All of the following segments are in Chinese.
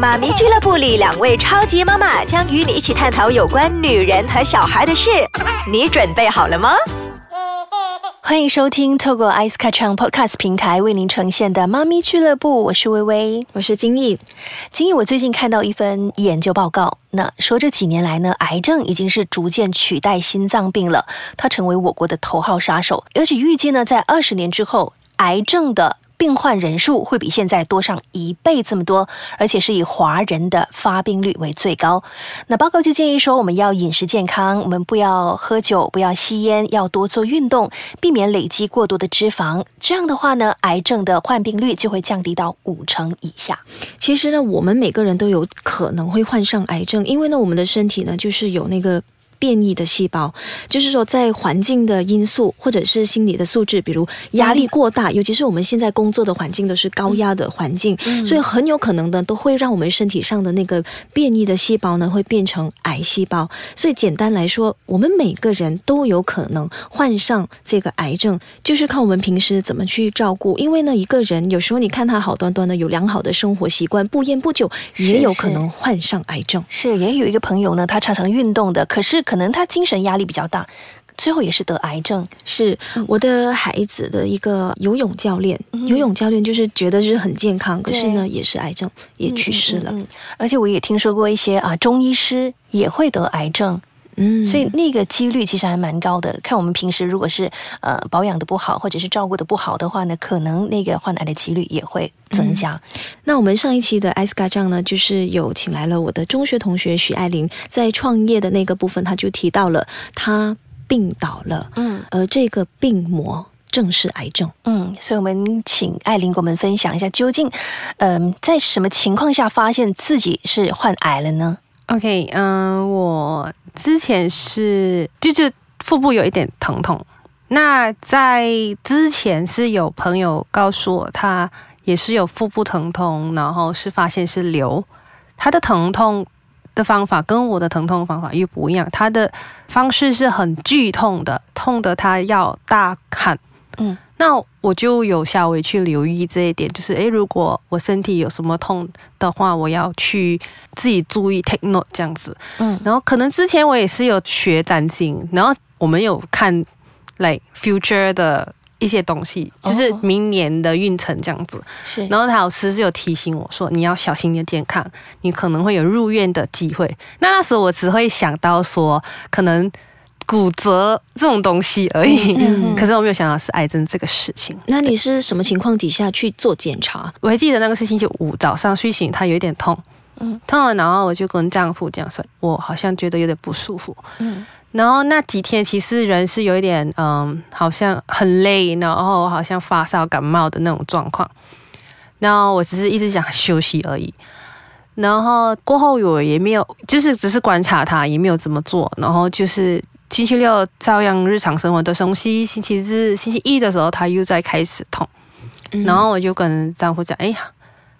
妈咪俱乐部里，两位超级妈妈将与你一起探讨有关女人和小孩的事。你准备好了吗？欢迎收听透过 Ice c a t c h n Podcast 平台为您呈现的妈咪俱乐部，我是微微，我是金毅。金毅，我最近看到一份研究报告，那说这几年来呢，癌症已经是逐渐取代心脏病了，它成为我国的头号杀手，而且预计呢，在二十年之后，癌症的。病患人数会比现在多上一倍这么多，而且是以华人的发病率为最高。那报告就建议说，我们要饮食健康，我们不要喝酒，不要吸烟，要多做运动，避免累积过多的脂肪。这样的话呢，癌症的患病率就会降低到五成以下。其实呢，我们每个人都有可能会患上癌症，因为呢，我们的身体呢就是有那个。变异的细胞，就是说，在环境的因素或者是心理的素质，比如压力过大，尤其是我们现在工作的环境都是高压的环境，所以很有可能的都会让我们身体上的那个变异的细胞呢，会变成癌细胞。所以简单来说，我们每个人都有可能患上这个癌症，就是看我们平时怎么去照顾。因为呢，一个人有时候你看他好端端的有良好的生活习惯，不烟不酒，也有可能患上癌症。是，也有一个朋友呢，他常常运动的，可是。可能他精神压力比较大，最后也是得癌症。是我的孩子的一个游泳教练，游泳教练就是觉得是很健康，可是呢也是癌症，也去世了。而且我也听说过一些啊，中医师也会得癌症。嗯，所以那个几率其实还蛮高的。看我们平时如果是呃保养的不好，或者是照顾的不好的话呢，可能那个患癌的几率也会增加。那我们上一期的艾斯卡酱呢，就是有请来了我的中学同学许爱玲，在创业的那个部分，他就提到了他病倒了，嗯，而这个病魔正是癌症，嗯，所以我们请艾琳给我们分享一下，究竟嗯在什么情况下发现自己是患癌了呢？OK，嗯，我之前是就是腹部有一点疼痛，那在之前是有朋友告诉我，他也是有腹部疼痛，然后是发现是瘤，他的疼痛的方法跟我的疼痛方法又不一样，他的方式是很剧痛的，痛的他要大喊，嗯。那我就有稍微去留意这一点，就是诶，如果我身体有什么痛的话，我要去自己注意 take note 这样子。嗯，然后可能之前我也是有学占星，然后我们有看 like future 的一些东西，就是明年的运程这样子。是，然后他老师是有提醒我说，你要小心你的健康，你可能会有入院的机会。那那时候我只会想到说，可能。骨折这种东西而已，可是我没有想到是癌症这个事情。那你是什么情况底下去做检查？我还记得那个是星期五早上睡醒，他有一点痛，嗯，痛了，然后我就跟丈夫这样说，我好像觉得有点不舒服，嗯，然后那几天其实人是有一点，嗯，好像很累，然后好像发烧感冒的那种状况，然后我只是一直想休息而已，然后过后我也没有，就是只是观察他，也没有怎么做，然后就是。星期六照样日常生活的东西，星期日、星期一的时候，他又在开始痛，然后我就跟丈夫讲：“哎呀，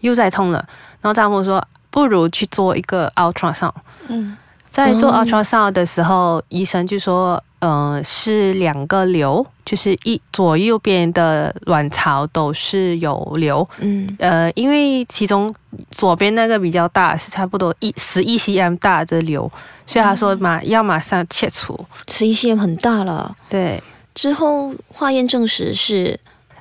又在痛了。”然后丈夫说：“不如去做一个 ultrasound。”嗯，在做 ultrasound 的时候，医生就说。嗯，是两个瘤，就是一左右边的卵巢都是有瘤。嗯，呃，因为其中左边那个比较大，是差不多一十一 cm 大的瘤，所以他说马要马上切除。十一 cm 很大了。对，之后化验证实是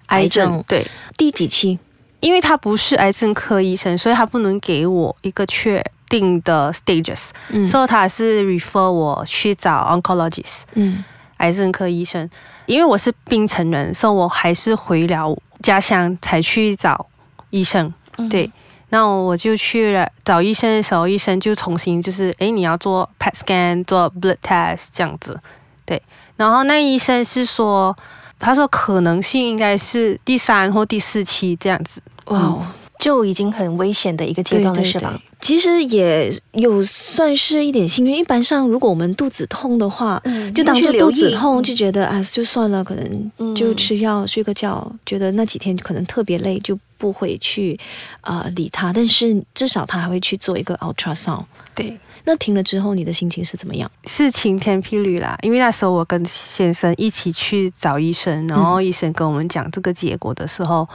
癌症。对，第几期？因为他不是癌症科医生，所以他不能给我一个确。定的 stages，嗯所以他是 refer 我去找 oncologist，嗯，癌症科医生。因为我是槟城人，所以我还是回了家乡才去找医生。对，那我就去了找医生的时候，医生就重新就是，哎，你要做 PET scan，做 blood test 这样子。对，然后那医生是说，他说可能性应该是第三或第四期这样子。哇。就已经很危险的一个阶段了，是吧？其实也有算是一点幸运。一般上，如果我们肚子痛的话，就当做肚子痛，就觉得啊，就算了，可能就吃药睡个觉，觉得那几天可能特别累，就不会去啊理他。但是至少他还会去做一个 ultrasound。对，那停了之后，你的心情是怎么样？是晴天霹雳啦，因为那时候我跟先生一起去找医生，然后医生跟我们讲这个结果的时候。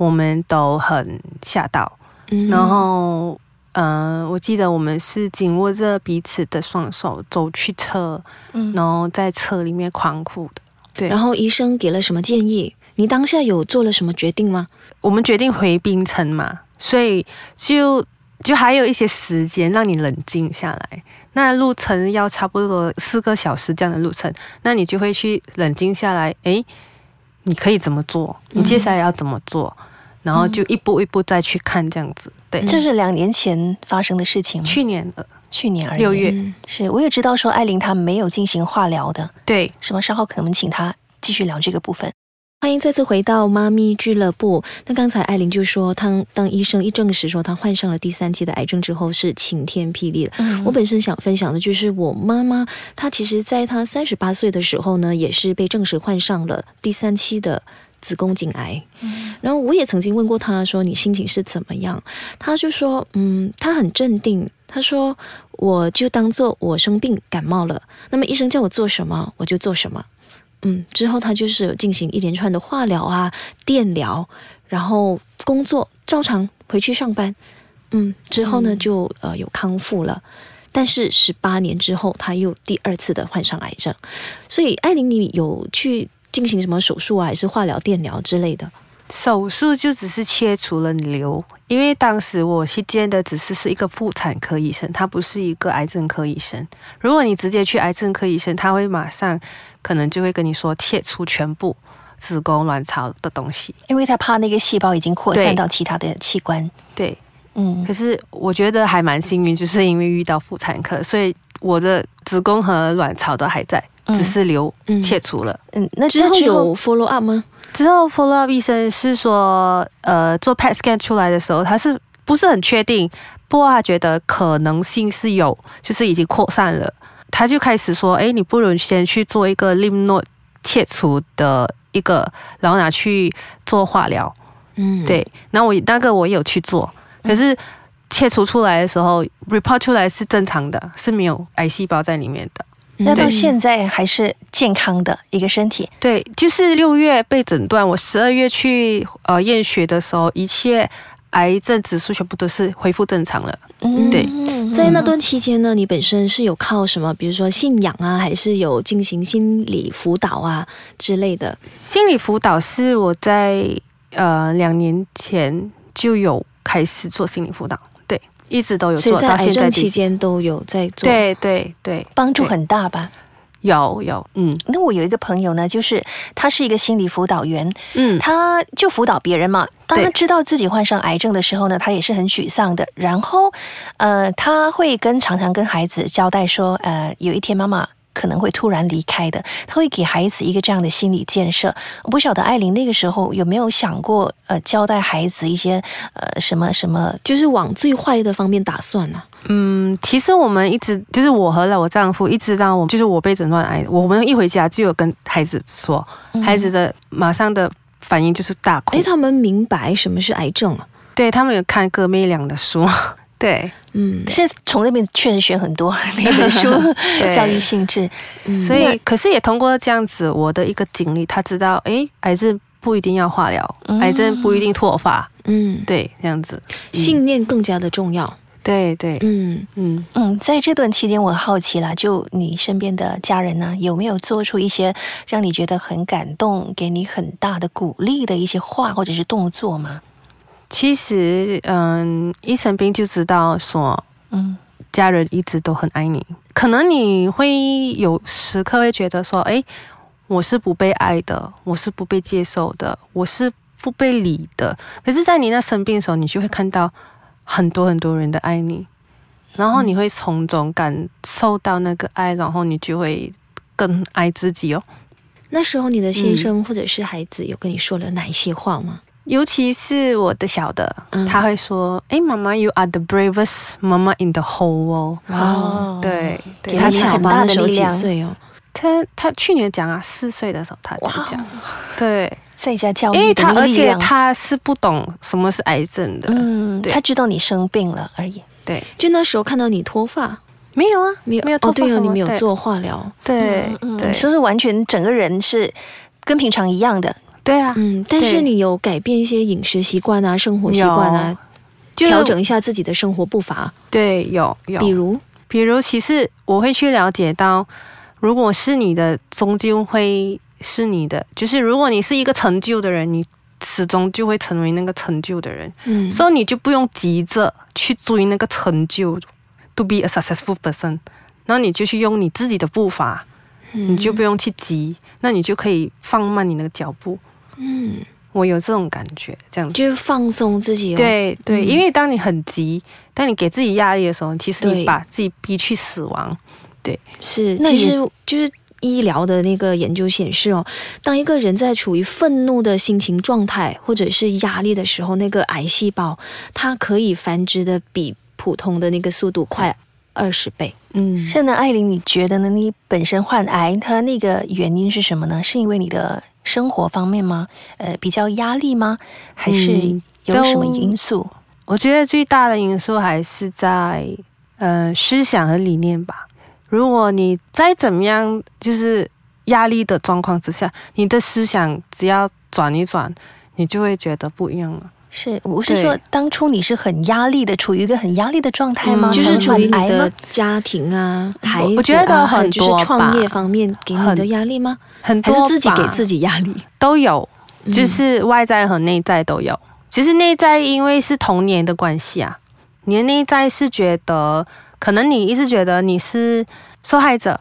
我们都很吓到，然后嗯、我记得我们是紧握着彼此的双手走去车，嗯然后在车里面狂哭的。对，然后医生给了什么建议？你当下有做了什么决定吗？我们决定回冰城嘛，所以就就还有一些时间让你冷静下来。那路程要差不多四个小时这样的路程，那你就会去冷静下来，诶，你可以怎么做？你接下来要怎么做？然后就一步一步再去看这样子。对，这是两年前发生的事情吗？去年的去年而已。六月，嗯是，我也知道说艾琳她没有进行化疗的，对，什么稍后可能请她继续聊这个部分。欢迎再次回到妈咪俱乐部。那刚才艾琳就说，当当医生一证实说她患上了第三期的癌症之后，是晴天霹雳了。嗯我本身想分享的就是我妈妈，她其实在她三十八岁的时候呢，也是被证实患上了第三期的子宫颈癌。然后我也曾经问过她说：“你心情是怎么样？”她就说：“嗯，她很镇定。她说我就当做我生病感冒了，那么医生叫我做什么我就做什么。”嗯，之后他就是有进行一连串的化疗啊、电疗，然后工作照常回去上班。嗯，之后呢就呃有康复了。但是十八年之后，他又第二次的患上癌症，所以艾琳，你有去进行什么手术啊，还是化疗、电疗之类的？手术就只是切除了瘤，因为当时我去见的只是是一个妇产科医生，他不是一个癌症科医生。如果你直接去癌症科医生，他会马上可能就会跟你说切除全部子宫、卵巢的东西。因为他怕那个细胞已经扩散到其他的器官。对，嗯可是我觉得还蛮幸运，就是因为遇到妇产科，所以我的子宫和卵巢都还在，嗯只是瘤嗯切除了。嗯，那之后有 follow up 吗？之后 follow up 医生是说，呃，做 PET scan 出来的时候，他是不是很确定？不过他觉得可能性是有，就是已经扩散了。他就开始说，哎，你不如先去做一个 lymph node 切除的一个，然后拿去做化疗。嗯，对，那我那个我也有去做，可是切除出来的时候，report 出来是正常的，是没有癌细胞在里面的。那到现在还是健康的一个身体。对，就是六月被诊断，我十二月去呃验血的时候，一切癌症指数全部都是恢复正常了。嗯对在那段期间呢，你本身是有靠什么，比如说信仰啊，还是有进行心理辅导啊之类的？心理辅导是我在呃两年前就有开始做心理辅导，对，一直都有做到现在第症期间都有在做。，对对对，帮助很大吧？有有，嗯那我有一个朋友呢，就是他是一个心理辅导员，嗯，他就辅导别人嘛。当他知道自己患上癌症的时候呢，他也是很沮丧的。然后，呃，他会跟常常跟孩子交代说，呃，有一天妈妈。可能会突然离开的，他会给孩子一个这样的心理建设。我不晓得艾琳那个时候有没有想过，呃，交代孩子一些呃什么什么就是往最坏的方面打算啊。嗯，其实我们一直就是我和我丈夫一直到我就是我被诊断癌，我们一回家就有跟孩子说，孩子的马上的反应就是大哭哎，。他们明白什么是癌症啊？对他们有看葛妹良的书，对，嗯，是从那边确实学很多 那本书 教育性质，所以可是也通过这样子我的一个经历，他知道，诶，癌症不一定要化疗，嗯。癌症不一定脱发，嗯，对，这样子，信念更加的重要。对对，嗯，嗯，嗯，在这段期间，我好奇了，就你身边的家人呢，有没有做出一些让你觉得很感动、给你很大的鼓励的一些话或者是动作吗？其实，嗯，一生病就知道说，嗯家人一直都很爱你，可能你会有时刻会觉得说，哎，我是不被爱的，我是不被接受的，我是不被理的。可是，在你那生病的时候，你就会看到很多很多人的爱你，然后你会从中感受到那个爱，然后你就会更爱自己哦。那时候你的先生或者是孩子有跟你说了哪一些话吗？尤其是我的小的，嗯。他会说：“诶，妈妈，you are the bravest mama in the whole world。哦对，对他给了你小吧很大的力量。岁哦？他他去年讲啊，四岁的时候他这样讲，对，在家教因为育的他而且他是不懂什么是癌症的，嗯，他知道你生病了而已。对，就那时候看到你脱发，没有啊，没有没有哦，对哦，脱发你没有做化疗，对对。所以是完全整个人是跟平常一样的。对啊，嗯，但是你有改变一些饮食习惯啊、生活习惯啊，就调整一下自己的生活步伐，对，有有，比如？比如，其实我会去了解到，如果是你的，终究会是你的。就是如果你是一个成就的人，你始终就会成为那个成就的人，嗯。所以你就不用急着去追那个成就，to be a successful person。然后你就去用你自己的步伐，你就不用去急，那你就可以放慢你那个脚步。嗯，我有这种感觉，这样子。就是放松自己、哦，，对对，嗯因为当你很急，当你给自己压力的时候，其实你把自己逼去死亡。对是，其实就是医疗的那个研究显示哦，当一个人在处于愤怒的心情状态或者是压力的时候，那个癌细胞它可以繁殖的比普通的那个速度快二十倍。嗯，是呢，艾琳，你觉得呢？你本身患癌，它那个原因是什么呢？是因为你的生活方面吗？呃，比较压力吗？还是嗯有什么因素？我觉得最大的因素还是在呃思想和理念吧。如果你再怎么样，就是压力的状况之下，你的思想只要转一转，你就会觉得不一样了。是，我是说，当初你是很压力的，处于一个很压力的状态吗？嗯就是才处于癌吗的？家庭啊、孩子啊，我觉得很多就是创业方面给你的压力吗？很多还是自己给自己压力？都有，嗯就是外在和内在都有。其实内在因为是童年的关系啊，你的内在是觉得，可能你一直觉得你是受害者，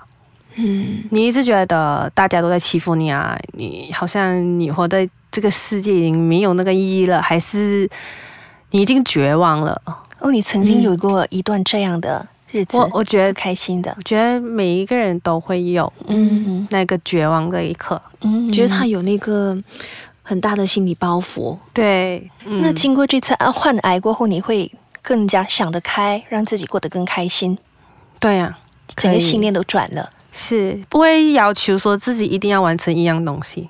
嗯你一直觉得大家都在欺负你啊，你好像你活在这个世界已经没有那个意义了，还是你已经绝望了？哦，你曾经嗯有过一段这样的日子，我我觉得，开心的我。觉得每一个人都会有嗯那个绝望的一刻。嗯觉得他有那个很大的心理包袱。对，嗯那经过这次啊患癌过后，你会更加想得开，让自己过得更开心，对呀、整个信念都转了。是不会要求说自己一定要完成一样东西，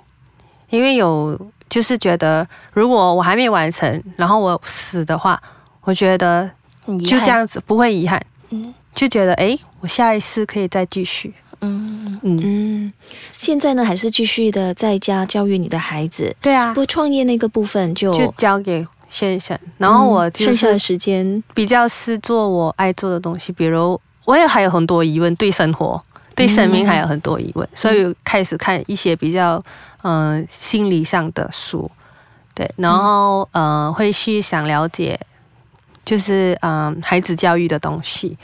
因为有就是觉得，如果我还没完成，然后我死的话，我觉得就这，样子不会遗憾，嗯。就觉得哎，我下一次可以再继续。嗯，嗯，嗯，现在呢还是继续的在家教育你的孩子，对啊。不，过创业那个部分就就交给先生，然后我嗯剩下的是时间，比较是做我爱做的东西，比如我也还有很多疑问，对生活、对生命还有很多疑问，所以开始看一些比较嗯、呃心理上的书，对，然后呃会去想了解，就是嗯、孩子教育的东西，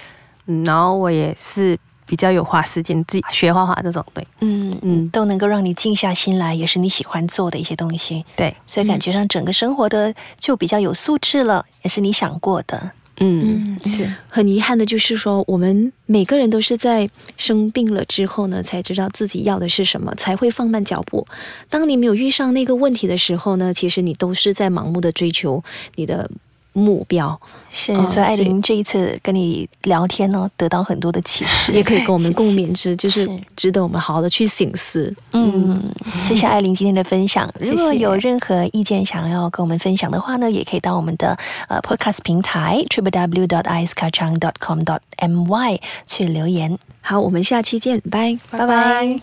嗯，然后我也是比较有花时间自己学画画这种，对，嗯嗯，嗯，都能够让你静下心来，也是你喜欢做的一些东西，对，所以感觉上整个生活的就比较有素质了，也是你想过的。嗯，嗯是，很遗憾的就是说，我们每个人都是在生病了之后呢，才知道自己要的是什么，才会放慢脚步。当你没有遇上那个问题的时候呢，其实你都是在盲目的追求你的目标，是，嗯所以艾琳这一次跟你聊天哦，得到很多的启示，也可以跟我们共勉之，就是是值得我们好好的去醒思。嗯，谢谢艾琳今天的分享。如果有任何意见想要跟我们分享的话呢，也可以到我们的呃 Podcast 平台 triple w dot i c e k a c h a n g dot com dot my 去留言。好，我们下期见，拜。拜拜。